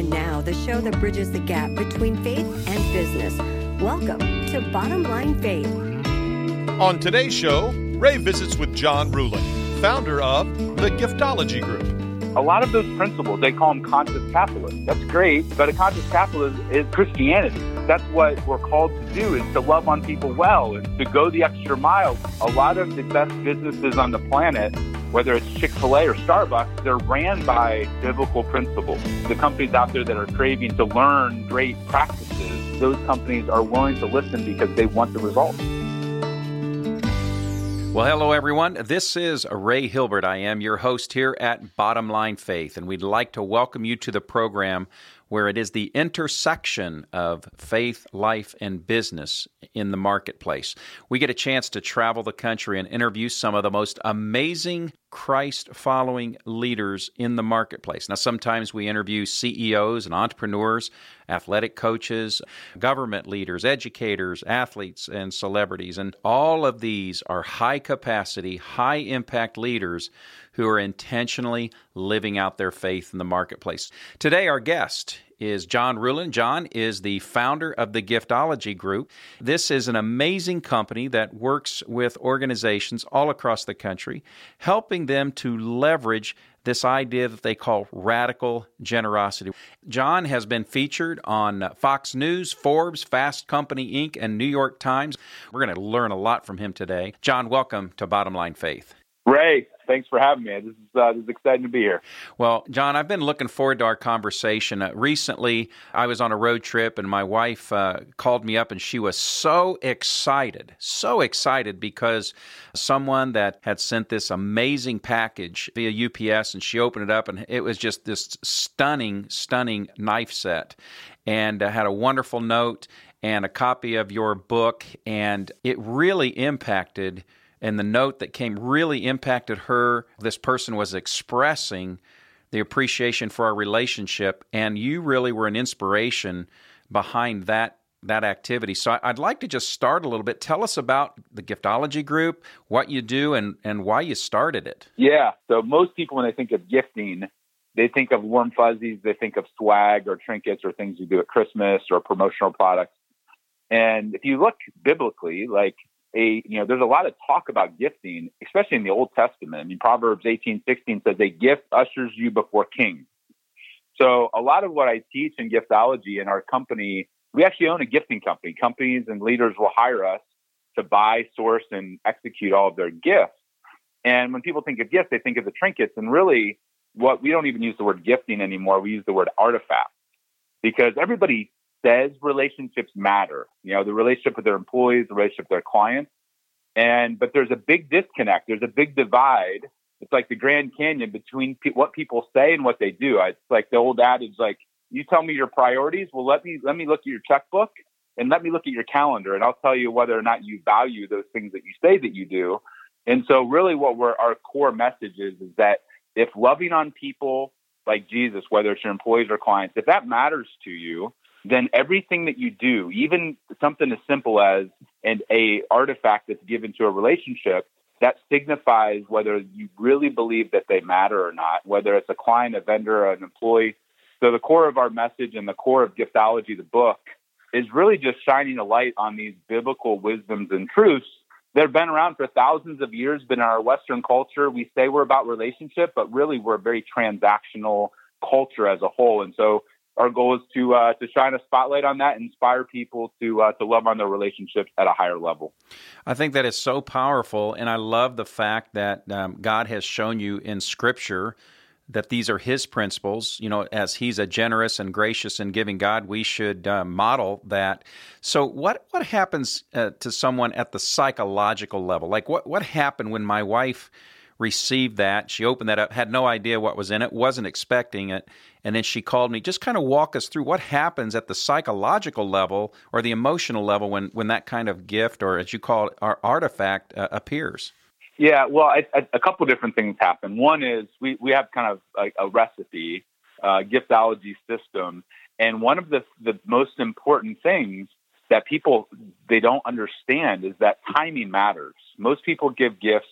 And now, the show that bridges the gap between faith and business. Welcome to Bottom Line Faith. On today's show, Ray visits with John Ruhlin, founder of the Giftology Group. A lot of those principles, they call them conscious capitalism. That's great, but a conscious capitalist is Christianity. That's what we're called to do is to love on people well and to go the extra mile. A lot of the best businesses on the planet whether it's Chick fil A or Starbucks, they're ran by biblical principles. The companies out there that are craving to learn great practices, those companies are willing to listen because they want the results. Well, hello, everyone. This is Ray Hilbert. I am your host here at Bottom Line Faith, and we'd like to welcome you to the program where it is the intersection of faith, life, and business in the marketplace. We get a chance to travel the country and interview some of the most amazing Christ following leaders in the marketplace. Now, sometimes we interview CEOs and entrepreneurs, athletic coaches, government leaders, educators, athletes, and celebrities. And all of these are high capacity, high impact leaders who are intentionally living out their faith in the marketplace. Today, our guest is John Ruhlin. John is the founder of the Giftology Group. This is an amazing company that works with organizations all across the country, helping them to leverage this idea that they call radical generosity. John has been featured on Fox News, Forbes, Fast Company Inc., and New York Times. We're going to learn a lot from him today. John, welcome to Bottom Line Faith. Ray, thanks for having me. This is, uh, this is exciting to be here. Well, John, I've been looking forward to our conversation. Uh, recently, I was on a road trip, and my wife uh, called me up, and she was so excited, so excited because someone that had sent this amazing package via UPS, and she opened it up, and it was just this stunning, stunning knife set, and uh, had a wonderful note and a copy of your book, and it really impacted and the note that came really impacted her. This person was expressing the appreciation for our relationship, and you really were an inspiration behind that that activity. So I'd like to just start a little bit. Tell us about the Giftology Group, what you do, and and why you started it. Yeah. So most people, when they think of gifting, they think of warm fuzzies, they think of swag or trinkets or things you do at Christmas or promotional products. And if you look biblically, like a you know there's a lot of talk about gifting especially in the old testament. I mean proverbs 18 16 says a gift ushers you before kings so a lot of what i teach in giftology in our company we actually own a gifting company. Companies and leaders will hire us to buy source and execute all of their gifts. And when people think of gifts they think of the trinkets. And really what we don't even use the word gifting anymore. We use the word artifact. Because everybody says relationships matter. You know, the relationship with their employees, the relationship with their clients. And, but there's a big disconnect. There's a big divide. It's like the Grand Canyon between pe- what people say and what they do. It's like the old adage, like, you tell me your priorities. Well, let me, let me look at your checkbook and let me look at your calendar and I'll tell you whether or not you value those things that you say that you do. And so really what we're, our core message is, is that if loving on people like Jesus, whether it's your employees or clients, if that matters to you, then everything that you do, even something as simple as an a artifact that's given to a relationship, that signifies whether you really believe that they matter or not, whether it's a client, a vendor, an employee. So the core of our message and the core of Giftology, the book, is really just shining a light on these biblical wisdoms and truths that have been around for thousands of years, been in our Western culture. We say we're about relationship, but really we're a very transactional culture as a whole. And so our goal is to uh, to shine a spotlight on that, inspire people to uh, to love on their relationships at a higher level. I think that is so powerful, and I love the fact that um, God has shown you in Scripture that these are His principles. You know, as He's a generous and gracious and giving God, we should uh, model that. So, what what happens uh, to someone at the psychological level? Like, what what happened when my wife received that. She opened that up, had no idea what was in it, wasn't expecting it. And then she called me. Just kind of walk us through what happens at the psychological level or the emotional level when, when that kind of gift, or as you call it, our artifact, uh, appears. Yeah, well, I, I, a couple different things happen. One is we, we have kind of a, a recipe, uh, giftology system. And one of the, the most important things that people they don't understand is that timing matters. Most people give gifts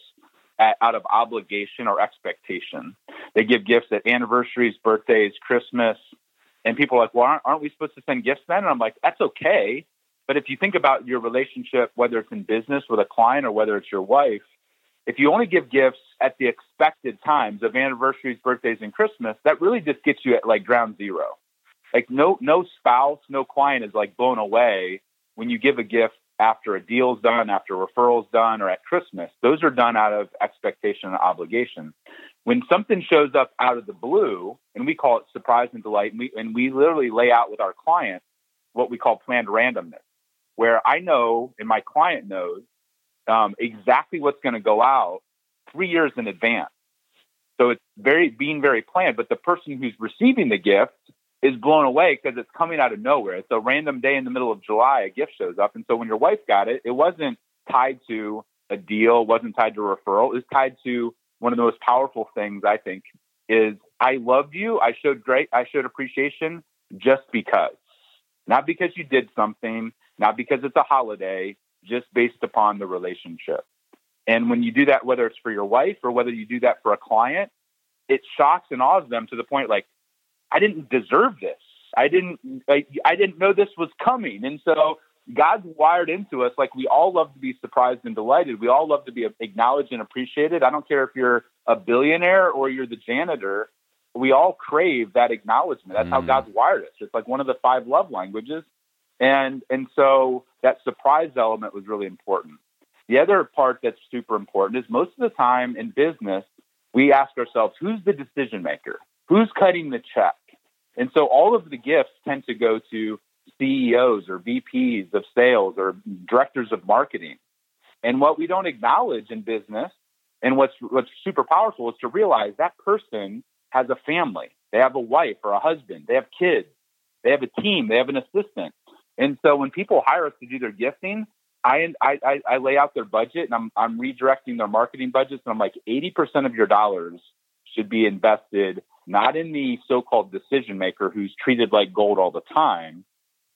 at, out of obligation or expectation. They give gifts at anniversaries, birthdays, Christmas, And people are like, well, aren't, aren't we supposed to send gifts then? And I'm like, that's okay. But if you think about your relationship, whether it's in business with a client or whether it's your wife, if you only give gifts at the expected times of anniversaries, birthdays, and Christmas, that really just gets you at like ground zero. Like no no spouse, no client is like blown away when you give a gift after a deal's done, after a referral's done, or at Christmas. Those are done out of expectation and obligation. When something shows up out of the blue, and we call it surprise and delight, and we, and we literally lay out with our client what we call planned randomness, where I know and my client knows um, exactly what's going to go out three years in advance. So it's very being very planned. But the person who's receiving the gift is blown away because it's coming out of nowhere. It's a random day in the middle of July, a gift shows up. And so when your wife got it, it wasn't tied to a deal, wasn't tied to a referral. It was tied to one of the most powerful things I think is I loved you. I showed great, I showed appreciation just because. Not because you did something, not because it's a holiday, just based upon the relationship. And when you do that, whether it's for your wife or whether you do that for a client, it shocks and awes them to the point like, I didn't deserve this. I didn't, I, I didn't know this was coming. And so God's wired into us like we all love to be surprised and delighted. We all love to be acknowledged and appreciated. I don't care if you're a billionaire or you're the janitor. We all crave that acknowledgement. That's mm. how God's wired us. It's like one of the five love languages. And and so that surprise element was really important. The other part that's super important is most of the time in business, we ask ourselves, who's the decision maker? Who's cutting the check? And so all of the gifts tend to go to CEOs or VPs of sales or directors of marketing. And what we don't acknowledge in business and what's what's super powerful is to realize that person has a family. They have a wife or a husband. They have kids. They have a team. They have an assistant. And so when people hire us to do their gifting, I, I, I lay out their budget and I'm, I'm redirecting their marketing budgets. And I'm like, 80% of your dollars should be invested not in the so-called decision maker who's treated like gold all the time.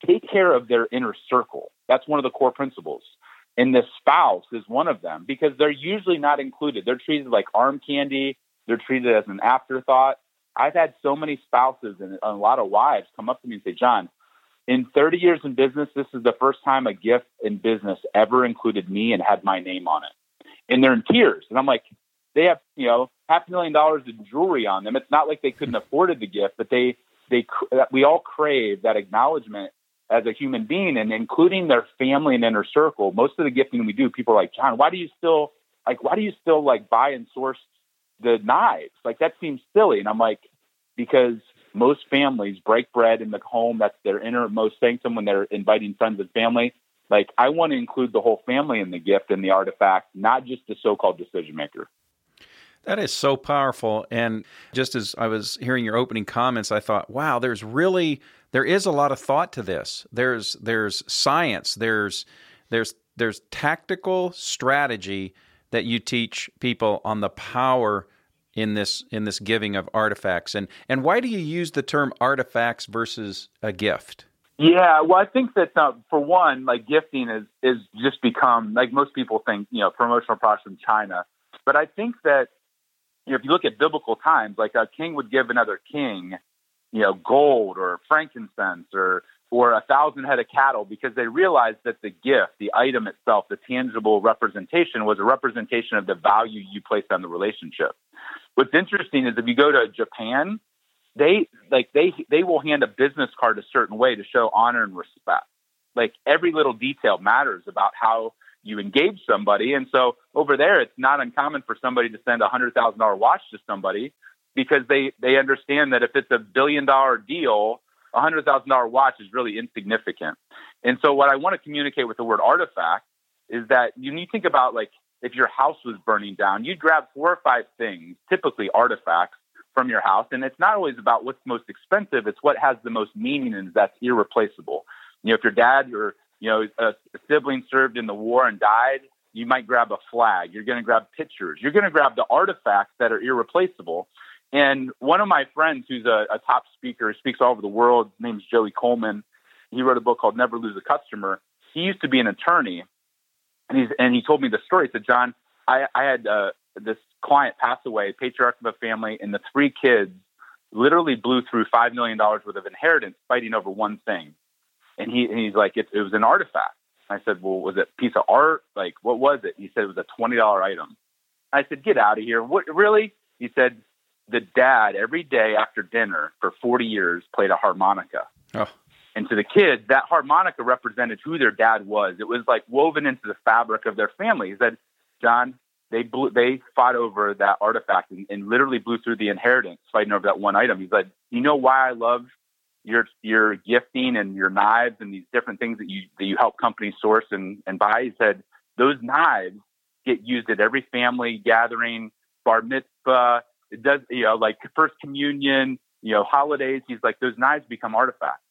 Take care of their inner circle. That's one of the core principles. And the spouse is one of them because they're usually not included. They're treated like arm candy. They're treated as an afterthought. I've had so many spouses and a lot of wives come up to me and say, John, in 30 years in business, this is the first time a gift in business ever included me and had my name on it. And they're in tears. And I'm like, they have, you know, half a million dollars in jewelry on them. It's not like they couldn't afford the gift, but they, they, we all crave that acknowledgement as a human being and including their family and inner circle. Most of the gifting we do, people are like, John, why do you still, like, why do you still like buy and source the knives? Like, that seems silly. And I'm like, because most families break bread in the home. That's their innermost sanctum when they're inviting friends and family. Like, I want to include the whole family in the gift and the artifact, not just the so called decision maker. That is so powerful. And just as I was hearing your opening comments, I thought, wow, there's really there is a lot of thought to this. There's there's science, there's there's there's tactical strategy that you teach people on the power in this in this giving of artifacts and and why do you use the term artifacts versus a gift yeah well i think that uh, for one like gifting is is just become like most people think you know promotional products from china but i think that you know, if you look at biblical times like a king would give another king you know gold or frankincense or or a thousand head of cattle because they realized that the gift, the item itself, the tangible representation was a representation of the value you placed on the relationship. What's interesting is if you go to Japan, they like they they will hand a business card a certain way to show honor and respect. Like every little detail matters about how you engage somebody. And so over there, it's not uncommon for somebody to send a hundred thousand dollar watch to somebody because they they understand that if it's a billion dollar deal, a hundred thousand dollar watch is really insignificant. And so what I want to communicate with the word artifact is that you think about like if your house was burning down, you'd grab four or five things, typically artifacts from your house. And it's not always about what's most expensive, it's what has the most meaning and that's irreplaceable. You know, if your dad or you know a, a sibling served in the war and died, you might grab a flag. You're going to grab pictures. You're going to grab the artifacts that are irreplaceable. And one of my friends, who's a, a top speaker, speaks all over the world, name's Joey Coleman. He wrote a book called Never Lose a Customer. He used to be an attorney, and he's and he told me the story. He said, "John, I, I had uh, this client pass away, patriarch of a family, and the three kids literally blew through $5 million worth of inheritance fighting over one thing. And, he, and he's like, it, it was an artifact. I said, well, was it a piece of art? Like, what was it? He said it was a $20 item. I said, get out of here. What, really? He said, the dad every day after dinner for 40 years played a harmonica. Oh. And to the kids, that harmonica represented who their dad was. It was like woven into the fabric of their family. He said, John, they blew, they fought over that artifact and, and literally blew through the inheritance fighting over that one item. He said, you know why I love your your gifting and your knives and these different things that you that you help companies source and, and buy. He said those knives get used at every family gathering, bar mitzvah. It does, you know, like first communion, you know, holidays. He's like those knives become artifacts.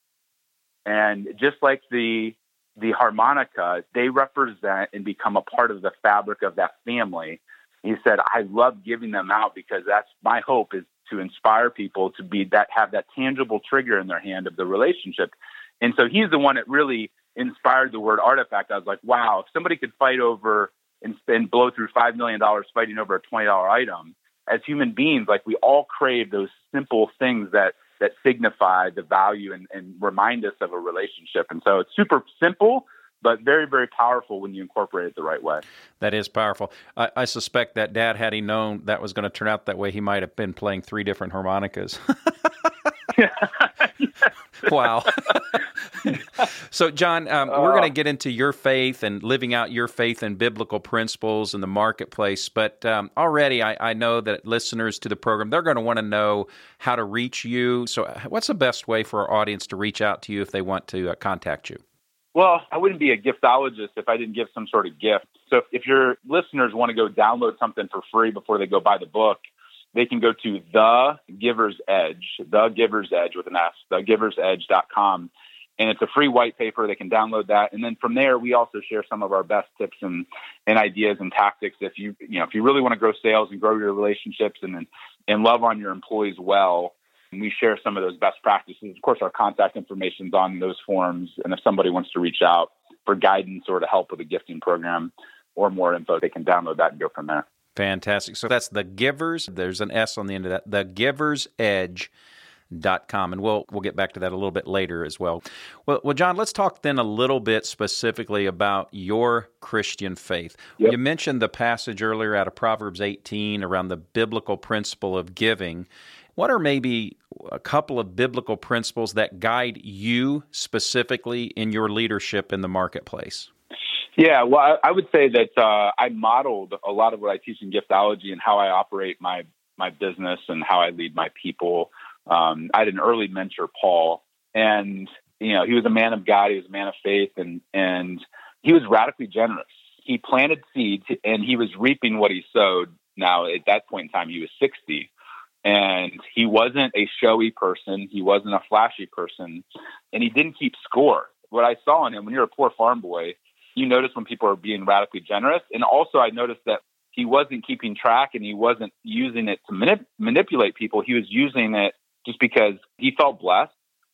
And just like the the harmonica, they represent and become a part of the fabric of that family. He said, I love giving them out because that's my hope is to inspire people to be that have that tangible trigger in their hand of the relationship. And so he's the one that really inspired the word artifact. I was like, wow, if somebody could fight over and spend blow through five million dollars fighting over a twenty dollar item, as human beings, like we all crave those simple things that that signify the value and, and remind us of a relationship. And so it's super simple, but very, very powerful when you incorporate it the right way. That is powerful. I, I, suspect that dad, had he known that was going to turn out that way, he might have been playing three different harmonicas. wow. so, John, um, uh, we're going to get into your faith and living out your faith and biblical principles in the marketplace. But um, already, I, I, know that listeners to the program they're going to want to know how to reach you. So, what's the best way for our audience to reach out to you if they want to uh, contact you? Well, I wouldn't be a giftologist if I didn't give some sort of gift. So, if, your listeners want to go download something for free before they go buy the book, they can go to the Giver's Edge, the Giver's Edge with an S, thegiversedge.com. And it's a free white paper. They can download that. And then from there, we also share some of our best tips and, and ideas and tactics. If you, you know, if you really want to grow sales and grow your relationships and, and love on your employees well, we share some of those best practices. Of course, our contact information is on those forms. And if somebody wants to reach out for guidance or to help with a gifting program or more info, they can download that and go from there. Fantastic. So that's the Givers. There's an S on the end of that. The Givers Edge. Dot com, and we'll we'll get back to that a little bit later as well. Well, well, John, let's talk then a little bit specifically about your Christian faith. Yep. You mentioned the passage earlier out of Proverbs 18 around the biblical principle of giving. What are maybe a couple of biblical principles that guide you specifically in your leadership in the marketplace? Yeah, well, I, would say that uh, I modeled a lot of what I teach in giftology and how I operate my my business and how I lead my people. Um, I had an early mentor, Paul, and you know he was a man of God. He was a man of faith, and and he was radically generous. He planted seeds, and he was reaping what he sowed. Now, at that point in time, he was sixty, and he wasn't a showy person. He wasn't a flashy person, and he didn't keep score. What I saw in him, when you're a poor farm boy, you notice when people are being radically generous. And also, I noticed that he wasn't keeping track and he wasn't using it to manip- manipulate people. He was using it just because he felt blessed.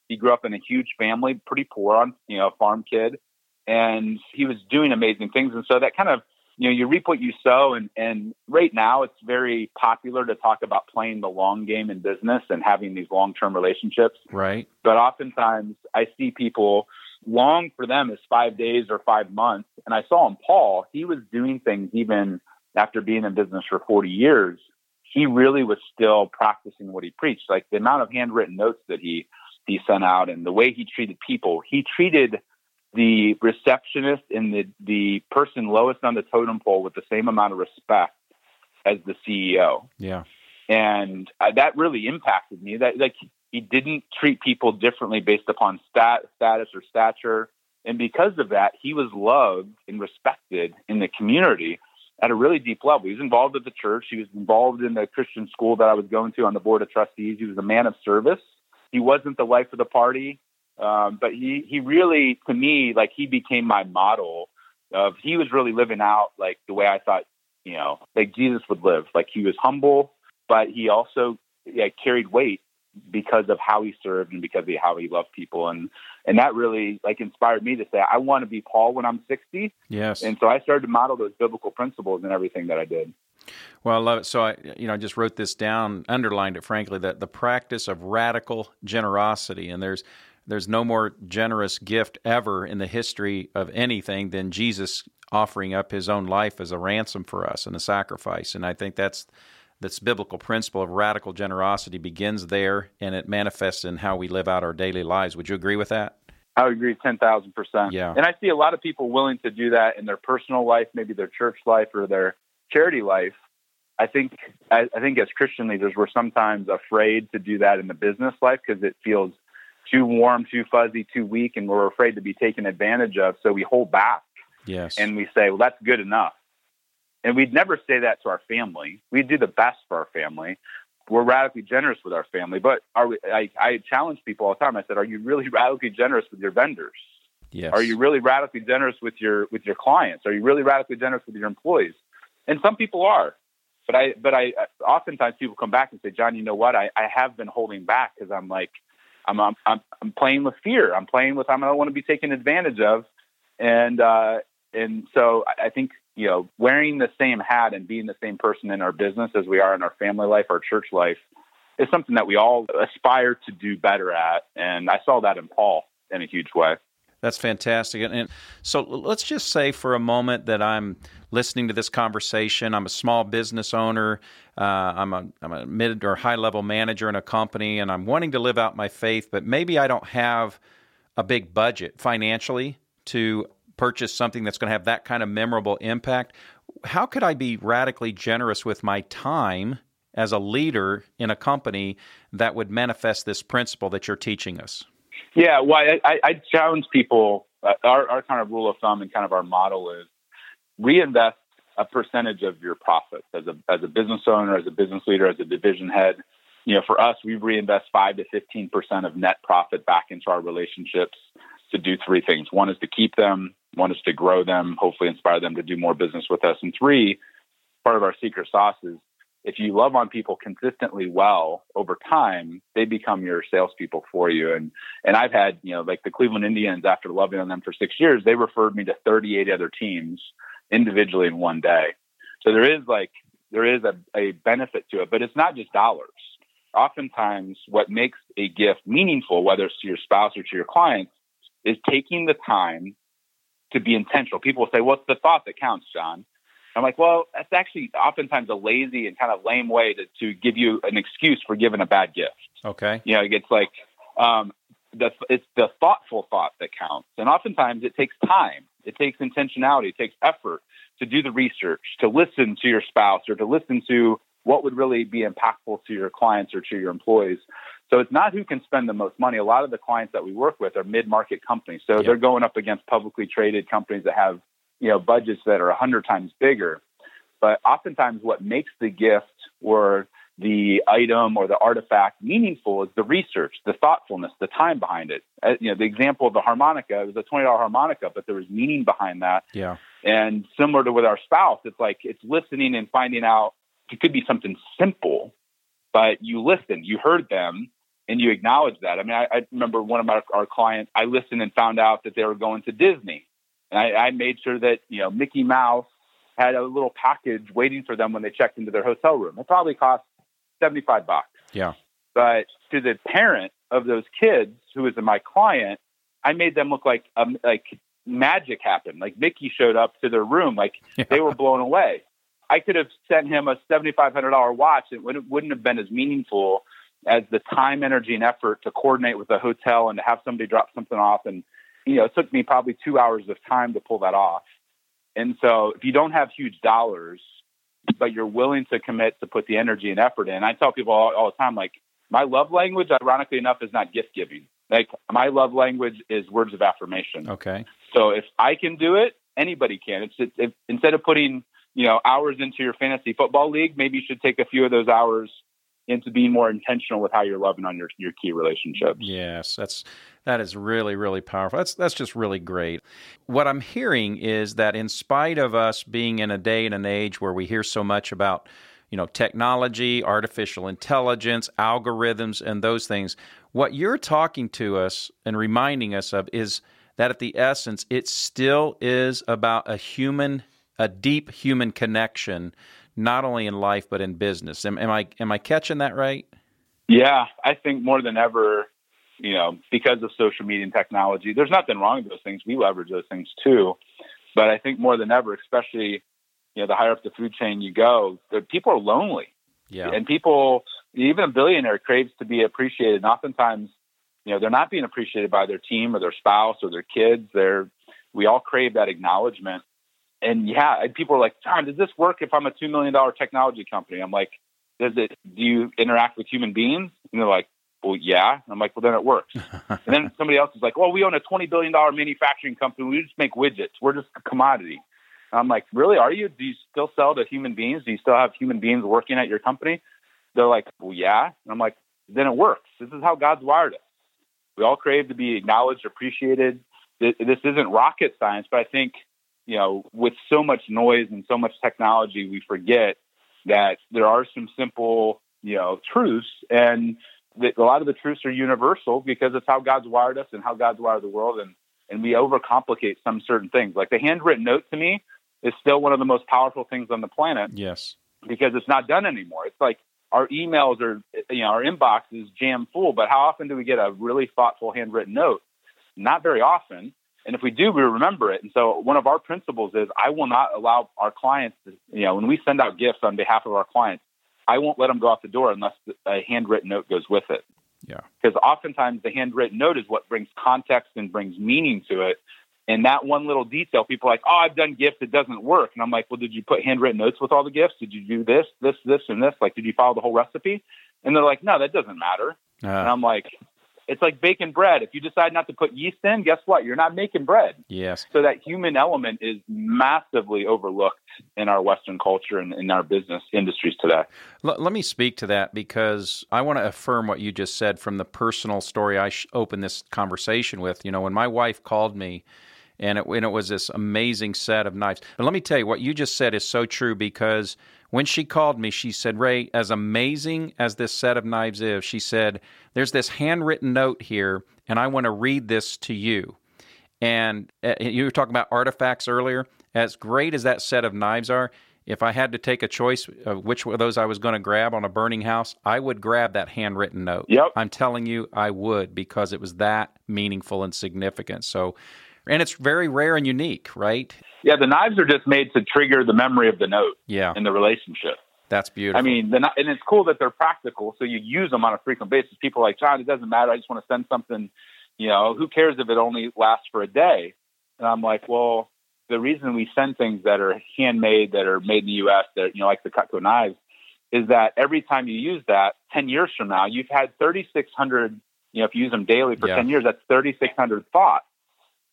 He grew up in a huge family, pretty poor on, you know, a farm kid, and he was doing amazing things. And so that kind of, you know, you reap what you sow. And, and right now it's very popular to talk about playing the long game in business and having these long term relationships. Right. But oftentimes I see people long for them is five days or five months. And I saw in Paul, he was doing things even after being in business for 40 years. He really was still practicing what he preached. Like the amount of handwritten notes that he he sent out and the way he treated people. He treated the receptionist and the the person lowest on the totem pole with the same amount of respect as the CEO. Yeah. And uh, that really impacted me. That like he didn't treat people differently based upon stat, status or stature. And because of that, he was loved and respected in the community at a really deep level. He was involved at the church. He was involved in the Christian school that I was going to on the board of trustees. He was a man of service. He wasn't the life of the party, um, but he he really, to me, like he became my model of he was really living out like the way I thought, you know, like Jesus would live. Like he was humble, but he also yeah, carried weight because of how he served and because of how he loved people and and that really like inspired me to say I want to be Paul when I'm 60. Yes. And so I started to model those biblical principles in everything that I did. Well, I love it. So I, you know, I just wrote this down, underlined it, frankly, that the practice of radical generosity, and there's there's no more generous gift ever in the history of anything than Jesus offering up His own life as a ransom for us and a sacrifice. And I think that's this biblical principle of radical generosity begins there, and it manifests in how we live out our daily lives. Would you agree with that? I would agree 10,000%. Yeah. And I see a lot of people willing to do that in their personal life, maybe their church life or their charity life. I think I, I think as Christian leaders, we're sometimes afraid to do that in the business life because it feels too warm, too fuzzy, too weak, and we're afraid to be taken advantage of. So we hold back. Yes. And we say, well, that's good enough. And we'd never say that to our family. We do the best for our family. We're radically generous with our family, but are we, I, I challenge people all the time. I said, "Are you really radically generous with your vendors? Yes. Are you really radically generous with your with your clients? Are you really radically generous with your employees?" And some people are, but I but I uh, oftentimes people come back and say, "John, you know what? I, I have been holding back because I'm like, I'm, I'm I'm playing with fear. I'm playing with I don't want to be taken advantage of, and uh, and so I think you know wearing the same hat and being the same person in our business as we are in our family life, our church life, is something that we all aspire to do better at. And I saw that in Paul in a huge way. That's fantastic. And, and, so let's just say for a moment that I'm listening to this conversation. I'm a small business owner. Uh, I'm, a, I'm a mid or high level manager in a company, and I'm wanting to live out my faith, but maybe I don't have a big budget financially to purchase something that's going to have that kind of memorable impact. How could I be radically generous with my time as a leader in a company that would manifest this principle that you're teaching us? Yeah, well, I, I challenge people. Uh, our, our kind of rule of thumb and kind of our model is reinvest a percentage of your profits as a as a business owner, as a business leader, as a division head. You know, for us, we reinvest five to fifteen percent of net profit back into our relationships to do three things. One is to keep them. One is to grow them. Hopefully, inspire them to do more business with us. And three, part of our secret sauce is if you love on people consistently well over time, they become your salespeople for you. And and I've had you know like the Cleveland Indians after loving on them for six years, they referred me to 38 other teams individually in one day. So there is like there is a, a benefit to it, but it's not just dollars. Oftentimes, what makes a gift meaningful, whether it's to your spouse or to your clients, is taking the time to be intentional. People say, "What's the thought that counts, John?" I'm like, well, that's actually oftentimes a lazy and kind of lame way to, to give you an excuse for giving a bad gift. Okay. You know, it's like um, the it's the thoughtful thought that counts, and oftentimes it takes time, it takes intentionality, it takes effort to do the research, to listen to your spouse, or to listen to what would really be impactful to your clients or to your employees. So it's not who can spend the most money. A lot of the clients that we work with are mid-market companies, so yep. they're going up against publicly traded companies that have you know budgets that are a hundred times bigger. But oftentimes, what makes the gift or the item or the artifact meaningful is the research, the thoughtfulness, the time behind it. Uh, you know, the example of the harmonica it was a twenty dollar harmonica, but there was meaning behind that. Yeah. And similar to with our spouse, it's like it's listening and finding out. It could be something simple, but you listened, you heard them, and you acknowledge that. I mean, I, I remember one of our, our clients. I listened and found out that they were going to Disney, and I, I made sure that, you know, Mickey Mouse had a little package waiting for them when they checked into their hotel room. It probably cost 75 bucks. Yeah. But to the parent of those kids who was my client, I made them look like um, like magic happened. Like Mickey showed up to their room, like yeah. they were blown away. I could have sent him a seventy five hundred dollar watch. And it wouldn't have been as meaningful as the time, energy, and effort to coordinate with the hotel and to have somebody drop something off and you know, it took me probably two hours of time to pull that off. And so if you don't have huge dollars, but you're willing to commit to put the energy and effort in, I tell people all, all the time, like, my love language, ironically enough, is not gift giving. Like, my love language is words of affirmation. Okay. So if I can do it, anybody can. It's, it's if, instead of putting, you know, hours into your fantasy football league, maybe you should take a few of those hours into being more intentional with how you're loving on your, your key relationships. Yes, that's that is really really powerful. That's that's just really great. What I'm hearing is that in spite of us being in a day and an age where we hear so much about you know technology, artificial intelligence, algorithms and those things, what you're talking to us and reminding us of is that at the essence it still is about a human a deep human connection not only in life but in business. Am, am I am I catching that right? Yeah, I think more than ever, you know, because of social media and technology, there's nothing wrong with those things. We leverage those things too. But I think more than ever, especially, you know, the higher up the food chain you go, the people are lonely. Yeah. And people, even a billionaire craves to be appreciated. And oftentimes, you know, they're not being appreciated by their team or their spouse or their kids. They're, we all crave that acknowledgement. And yeah, people are like, John, does this work if I'm a $2 million technology company? I'm like, does it, do you interact with human beings? And they're like, well, yeah. And I'm like, well, then it works. and then somebody else is like, well, we own a $20 billion manufacturing company. We just make widgets. We're just a commodity. And I'm like, really? Are you? Do you still sell to human beings? Do you still have human beings working at your company? They're like, well, yeah. And I'm like, then it works. This is how God's wired us. We all crave to be acknowledged, appreciated. This isn't rocket science, but I think, you know, with so much noise and so much technology, we forget that there are some simple, you know, truths. And a lot of the truths are universal because it's how God's wired us and how God's wired the world. And, and we overcomplicate some certain things. Like the handwritten note to me is still one of the most powerful things on the planet. Yes. Because it's not done anymore. It's like our emails are, you know, our inbox is jam full, but how often do we get a really thoughtful handwritten note? Not very often. And if we do, we remember it. And so one of our principles is I will not allow our clients to, you know, when we send out gifts on behalf of our clients, I won't let them go out the door unless a handwritten note goes with it. Yeah. Because oftentimes the handwritten note is what brings context and brings meaning to it. And that one little detail, people are like, oh, I've done gifts, it doesn't work. And I'm like, well, did you put handwritten notes with all the gifts? Did you do this, this, this, and this? Like, did you follow the whole recipe? And they're like, no, that doesn't matter. Uh, and I'm like, it's like baking bread. If you decide not to put yeast in, guess what? You're not making bread. Yes. So that human element is massively overlooked in our Western culture and in our business industries today. L- let me speak to that because I want to affirm what you just said from the personal story I sh- opened this conversation with. You know, when my wife called me, and it, and it was this amazing set of knives. But let me tell you, what you just said is so true because when she called me, she said, Ray, as amazing as this set of knives is, she said, there's this handwritten note here, and I want to read this to you. And uh, you were talking about artifacts earlier. As great as that set of knives are, if I had to take a choice of which of those I was going to grab on a burning house, I would grab that handwritten note. Yep. I'm telling you, I would because it was that meaningful and significant. So, and it's very rare and unique, right? Yeah, the knives are just made to trigger the memory of the note. Yeah. In the relationship. That's beautiful. I mean, the, and it's cool that they're practical, so you use them on a frequent basis. People are like, John, it doesn't matter. I just want to send something. You know, who cares if it only lasts for a day? And I'm like, well, the reason we send things that are handmade, that are made in the U.S., that you know, like the Cutco knives, is that every time you use that, ten years from now, you've had 3,600. You know, if you use them daily for Yeah. ten years, that's 3,600 thoughts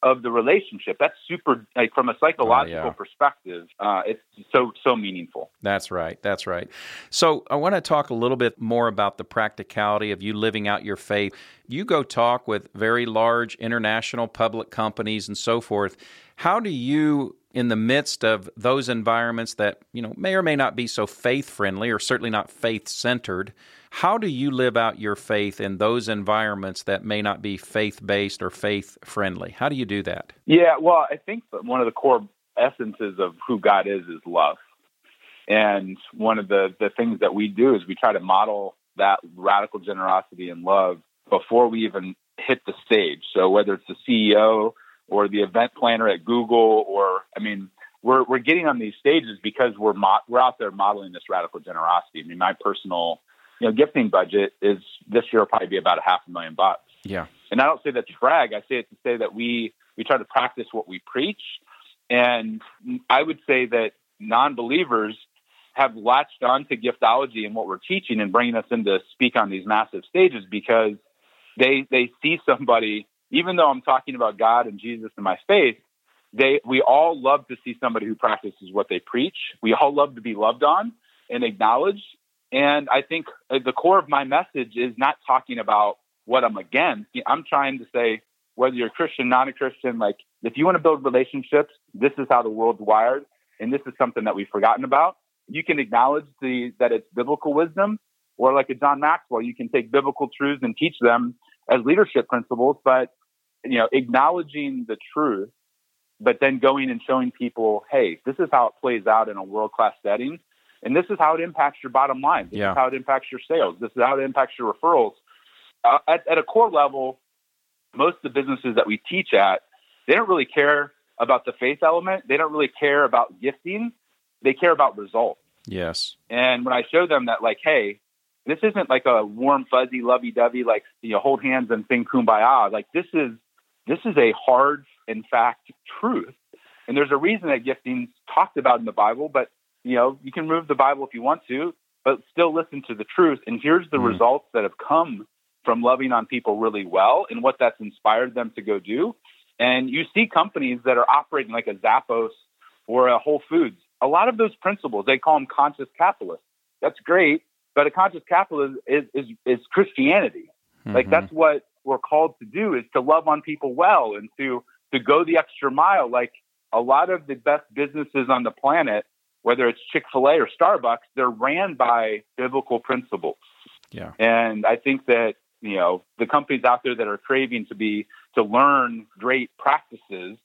of the relationship. That's super. Like from a psychological Oh, yeah. perspective, uh, it's so so meaningful. That's right. That's right. So I want to talk a little bit more about the practicality of you living out your faith. You go talk with very large international public companies and so forth. How do you in the midst of those environments that, you know, may or may not be so faith friendly or certainly not faith centered, how do you live out your faith in those environments that may not be faith based or faith friendly? How do you do that? Yeah, well, I think one of the core essences of who God is is love. And one of the, the things that we do is we try to model that radical generosity and love before we even hit the stage. So whether it's the CEO or the event planner at Google, or I mean, we're we're getting on these stages because we're mo- we're out there modeling this radical generosity. I mean, my personal you know gifting budget is this year will probably be about a half a million bucks. Yeah. And I don't say that to brag. I say it to say that we we try to practice what we preach. And I would say that non-believers have latched on to giftology and what we're teaching and bringing us in to speak on these massive stages because they they see somebody. Even though I'm talking about God and Jesus and my faith, they we all love to see somebody who practices what they preach. We all love to be loved on and acknowledged. And I think uh, the core of my message is not talking about what I'm against. I'm trying to say whether you're a Christian, not a Christian, like if you want to build relationships, this is how the world's wired, and this is something that we've forgotten about. You can acknowledge the that it's biblical wisdom, or like a John Maxwell, you can take biblical truths and teach them as leadership principles, but you know, acknowledging the truth, but then going and showing people, hey, this is how it plays out in a world class setting. And this is how it impacts your bottom line. This Yeah. is how it impacts your sales. This is how it impacts your referrals. Uh, at, at a core level, most of the businesses that we teach at, they don't really care about the faith element. They don't really care about gifting. They care about results. Yes. And when I show them that, like, hey, this isn't like a warm, fuzzy, lovey-dovey, like you know, hold hands and sing kumbaya. Like this is this is a hard in fact truth. And there's a reason that gifting's talked about in the Bible, but you know, you can move the Bible if you want to, but still listen to the truth. And here's the Mm. results that have come from loving on people really well and what that's inspired them to go do. And you see companies that are operating like a Zappos or a Whole Foods. A lot of those principles, they call them conscious capitalists. That's great, but a conscious capitalist is, is, is Christianity. Like Mhm. that's what we're called to do is to love on people well and to to go the extra mile. Like a lot of the best businesses on the planet, whether it's Chick Fil A or Starbucks, they're ran by biblical principles. Yeah. And I think that you know the companies out there that are craving to be to learn great practices,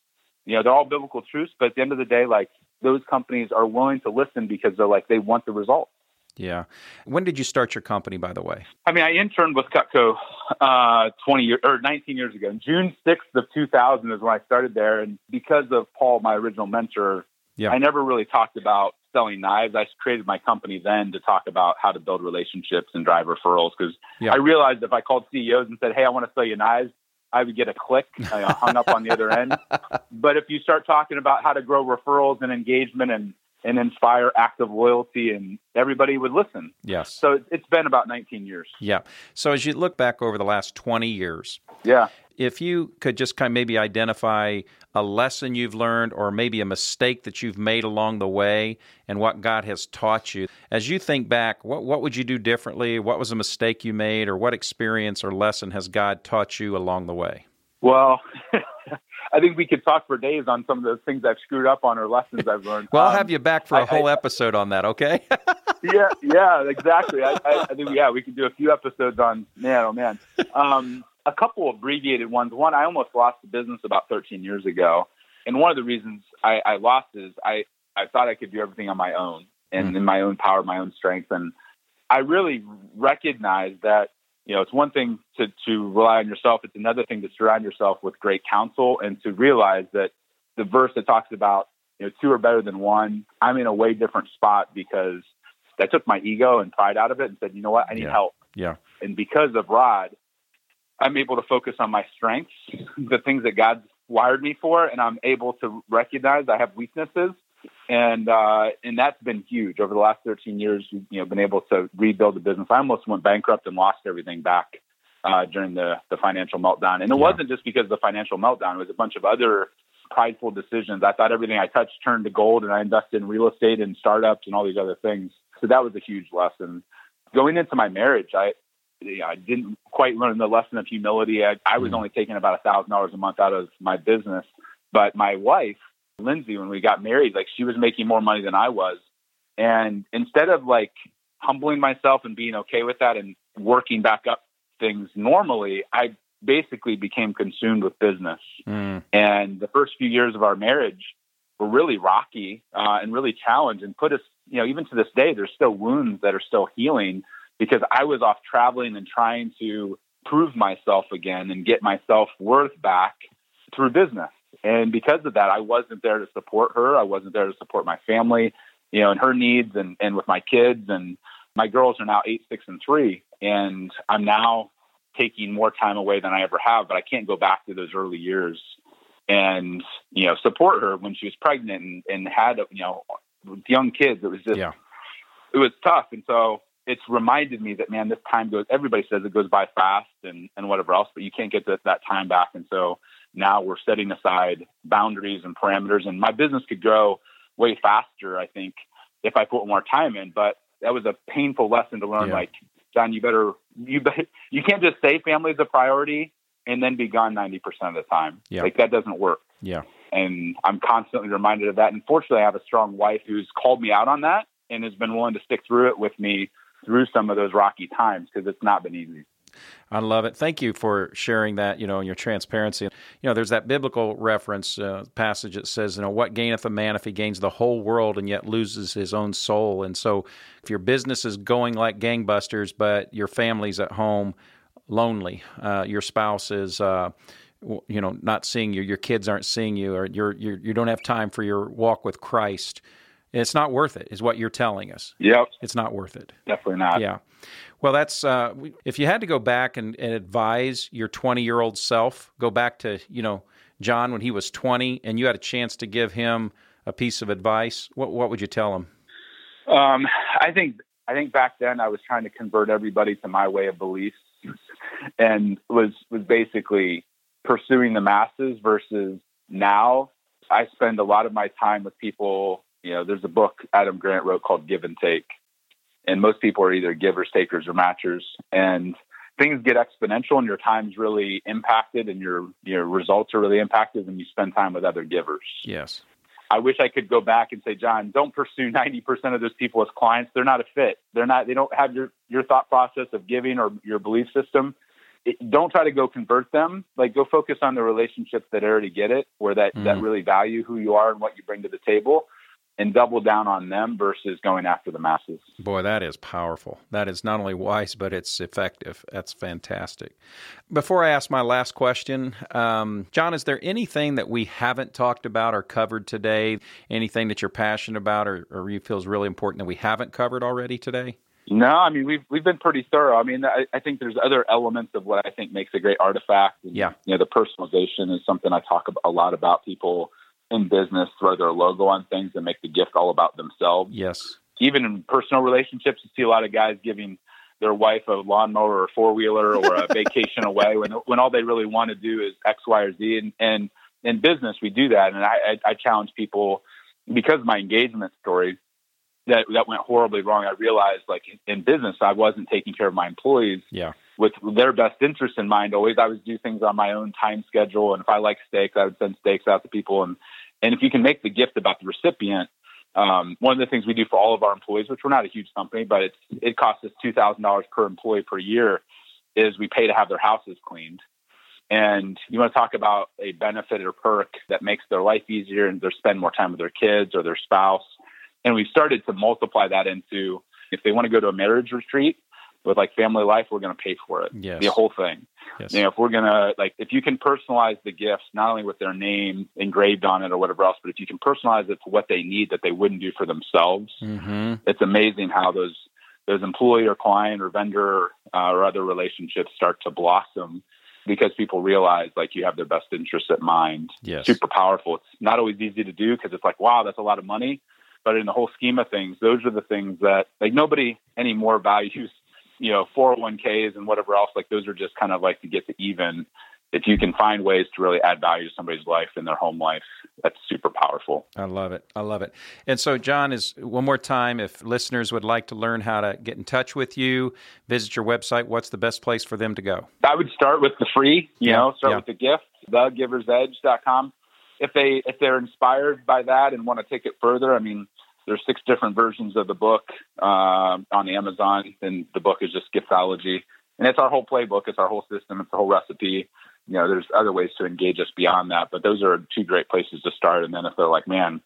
you know, they're all biblical truths. But at the end of the day, like those companies are willing to listen because they're like they want the results. Yeah. When did you start your company, by the way? I mean, I interned with Cutco uh, 20 years or 19 years ago. June 6th of 2000 is when I started there, and because of Paul, my original mentor, Yeah. I never really talked about selling knives. I created my company then to talk about how to build relationships and drive referrals because Yeah. I realized if I called CEOs and said, "Hey, I want to sell you knives," I would get a click, I hung up on the other end. But if you start talking about how to grow referrals and engagement and and inspire active loyalty, and everybody would listen. Yes. So it- it's been about 19 years. Yeah. So as you look back over the last 20 years, Yeah. If you could just kind of maybe identify a lesson you've learned or maybe a mistake that you've made along the way and what God has taught you, as you think back, what, what would you do differently? What was a mistake you made or what experience or lesson has God taught you along the way? Well, I think we could talk for days on some of those things I've screwed up on or lessons I've learned. Well, I'll Um, have you back for a I- whole I- episode on that, okay? yeah, yeah, exactly. I, I, I think yeah, we could do a few episodes on man, oh man. Um, a couple abbreviated ones. One, I almost lost the business about 13 years ago, and one of the reasons I, I lost is I I thought I could do everything on my own and Mm. in my own power, my own strength, and I really recognized that you know it's one thing to to rely on yourself. It's another thing to surround yourself with great counsel and to realize that the verse that talks about you know two are better than one. I'm in a way different spot because I took my ego and pride out of it and said, you know what, I need Yeah. help. yeah. And because of Rod, I'm able to focus on my strengths, the things that God's wired me for, and I'm able to recognize I have weaknesses. And uh, and that's been huge over the last 13 years. You know, been able to rebuild the business. I almost went bankrupt and lost everything back uh, during the the financial meltdown. And it Yeah. wasn't just because of the financial meltdown. It was a bunch of other prideful decisions. I thought everything I touched turned to gold, and I invested in real estate and startups and all these other things. So that was a huge lesson. Going into my marriage, I yeah, I didn't quite learn the lesson of humility. I, I was Mhm. only taking about a thousand dollars a month out of my business, but my wife, Lindsay, when we got married, like she was making more money than I was, and instead of like humbling myself and being okay with that and working back up things normally, I basically became consumed with business. Mm, And the first few years of our marriage were really rocky uh, and really challenged and put us, you know, even to this day, there's still wounds that are still healing because I was off traveling and trying to prove myself again and get my self worth back through business. And because of that, I wasn't there to support her. I wasn't there to support my family, you know, and her needs and, and with my kids. And my girls are now eight, six, and three. And I'm now taking more time away than I ever have, but I can't go back to those early years and, you know, support her when she was pregnant and, and had, you know, young kids. It was just, yeah. it was tough. And so it's reminded me that, man, this time goes, everybody says it goes by fast and, and whatever else, but you can't get that, that time back. And so now we're setting aside boundaries and parameters and my business could grow way faster, I think, if I put more time in, but that was a painful lesson to learn. Yeah. Like, John, you better, you better, you can't just say family is a priority and then be gone 90% of the time. Yeah. Like that doesn't work Yeah. and I'm constantly reminded of that. And fortunately, I have a strong wife who's called me out on that and has been willing to stick through it with me through some of those rocky times because it's not been easy. I love it. Thank you for sharing that, you know, and your transparency. You know, there's that biblical reference uh, passage that says, you know, what gaineth a man if he gains the whole world and yet loses his own soul? And so if your business is going like gangbusters, but your family's at home lonely, uh, your spouse is, uh, you know, not seeing you, your kids aren't seeing you, or you're, you're, you don't have time for your walk with Christ, it's not worth it, is what you're telling us. Yep. It's not worth it. Definitely not. Yeah. Well, that's uh, if you had to go back and, and advise your 20 year old self, go back to you know John when he was 20, and you had a chance to give him a piece of advice. What what would you tell him? Um, I think I think back then I was trying to convert everybody to my way of beliefs, and was was basically pursuing the masses versus now I spend a lot of my time with people. You know, there's a book Adam Grant wrote called Give and Take and most people are either givers, takers, or matchers. And things get exponential, and your time's really impacted, and your your results are really impacted when you spend time with other givers. Yes. I wish I could go back and say, John, don't pursue 90% of those people as clients. They're not a fit. They're not, they don't have your, your thought process of giving or your belief system. It, don't try to go convert them. Like go focus on the relationships that already get it, or that, mm-hmm. that really value who you are and what you bring to the table and double down on them versus going after the masses. Boy, that is powerful. That is not only wise, but it's effective. That's fantastic. Before I ask my last question, um, John, is there anything that we haven't talked about or covered today? Anything that you're passionate about or, or you feel is really important that we haven't covered already today? No, I mean we've we've been pretty thorough. I mean, I, I think there's other elements of what I think makes a great artifact. And, yeah, you know, the personalization is something I talk a lot about. People in business throw their logo on things and make the gift all about themselves. Yes. Even in personal relationships, you see a lot of guys giving their wife a lawnmower or a four wheeler or a vacation away when when all they really want to do is X, Y, or Z. And, and in business, we do that. And I, I, I challenge people because of my engagement story that that went horribly wrong. I realized like in business, I wasn't taking care of my employees. Yeah with their best interest in mind. Always, I would do things on my own time schedule, and if I like steaks, I would send steaks out to people. And and if you can make the gift about the recipient, um, one of the things we do for all of our employees, which we're not a huge company, but it's it costs us two thousand dollars per employee per year, is we pay to have their houses cleaned. And you want to talk about a benefit or perk that makes their life easier and they spend more time with their kids or their spouse. And we've started to multiply that into if they want to go to a marriage retreat, with like family life, we're going to pay for it. Yes. The whole thing. Yes. You know, if we're going to like, if you can personalize the gifts, not only with their name engraved on it or whatever else, but if you can personalize it to what they need that they wouldn't do for themselves, mm-hmm. it's amazing how those, those employee or client or vendor uh, or other relationships start to blossom because people realize like you have their best interests at mind. Yes. Super powerful. It's not always easy to do because it's like, wow, that's a lot of money. But in the whole scheme of things, those are the things that like nobody anymore values you know, 401ks and whatever else, like those are just kind of like to get to even. If you can find ways to really add value to somebody's life in their home life, that's super powerful. I love it. I love it. And so, John, is one more time, if listeners would like to learn how to get in touch with you, visit your website, what's the best place for them to go? I would start with the free, you yeah, know, start yeah. with the gift, thegiversedge.com. If they if they're inspired by that and want to take it further, I mean, there's six different versions of the book uh, on Amazon, and the book is just giftology, and it's our whole playbook, it's our whole system, it's the whole recipe. You know, there's other ways to engage us beyond that, but those are two great places to start. And then if they're like, man,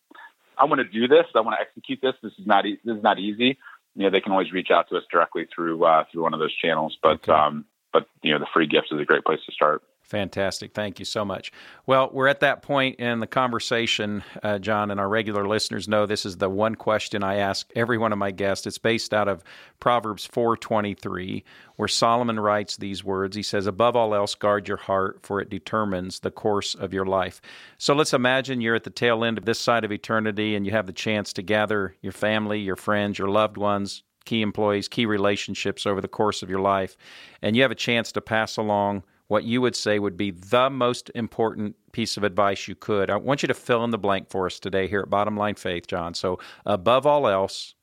I want to do this, I want to execute this. This is not e- this is not easy. You know, they can always reach out to us directly through uh, through one of those channels. But okay. um, but you know, the free gifts is a great place to start. Fantastic. Thank you so much. Well, we're at that point in the conversation, uh, John, and our regular listeners know this is the one question I ask every one of my guests. It's based out of Proverbs 4:23, where Solomon writes these words. He says, "Above all else, guard your heart, for it determines the course of your life." So let's imagine you're at the tail end of this side of eternity, and you have the chance to gather your family, your friends, your loved ones, key employees, key relationships over the course of your life, and you have a chance to pass along what you would say would be the most important piece of advice you could. I want you to fill in the blank for us today here at Bottom Line Faith, John. So, above all else,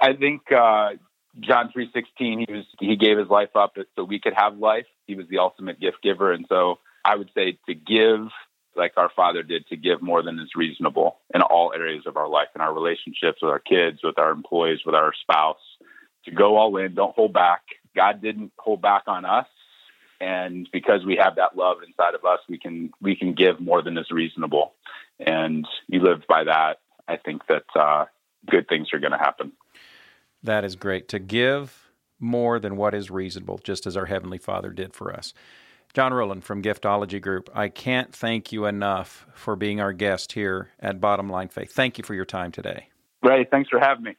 I think uh, John three sixteen. He was he gave his life up so we could have life. He was the ultimate gift giver, and so I would say to give like our Father did, to give more than is reasonable in all areas of our life, in our relationships with our kids, with our employees, with our spouse. To go all in, don't hold back God didn't hold back on us. And because we have that love inside of us, we can we can give more than is reasonable. And you live by that. I think that uh, good things are going to happen. That is great to give more than what is reasonable, just as our Heavenly Father did for us. John Ruhlin from Giftology Group, I can't thank you enough for being our guest here at Bottom Line Faith. Thank you for your time today. Ray, thanks for having me.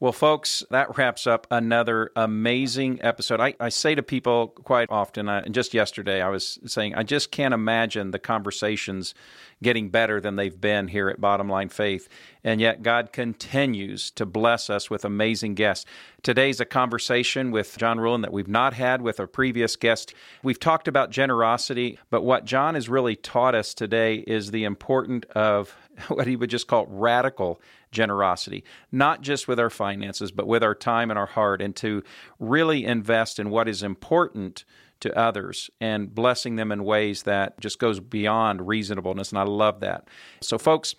Well, folks, that wraps up another amazing episode. I, I say to people quite often, uh, and just yesterday I was saying, I just can't imagine the conversations getting better than they've been here at Bottom Line Faith. And yet, God continues to bless us with amazing guests. Today's a conversation with John Ruhlin that we've not had with a previous guest. We've talked about generosity, but what John has really taught us today is the importance of what he would just call radical generosity, not just with our finances, but with our time and our heart, and to really invest in what is important to others and blessing them in ways that just goes beyond reasonableness. And I love that. So, folks,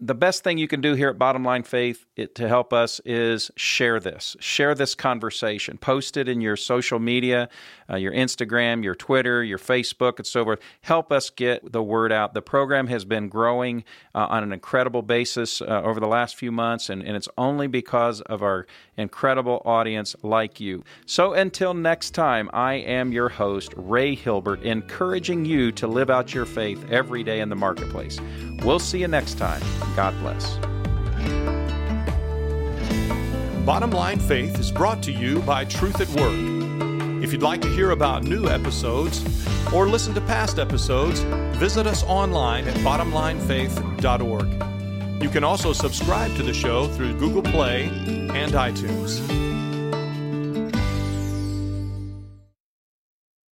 the best thing you can do here at Bottom Line Faith it, to help us is share this. Share this conversation. Post it in your social media, uh, your Instagram, your Twitter, your Facebook, and so forth. Help us get the word out. The program has been growing uh, on an incredible basis uh, over the last few months, and, and it's only because of our incredible audience like you. So until next time, I am your host, Ray Hilbert, encouraging you to live out your faith every day in the marketplace. We'll see you next time. God bless. Bottom Line Faith is brought to you by Truth at Work. If you'd like to hear about new episodes or listen to past episodes, visit us online at bottomlinefaith.org. You can also subscribe to the show through Google Play and iTunes.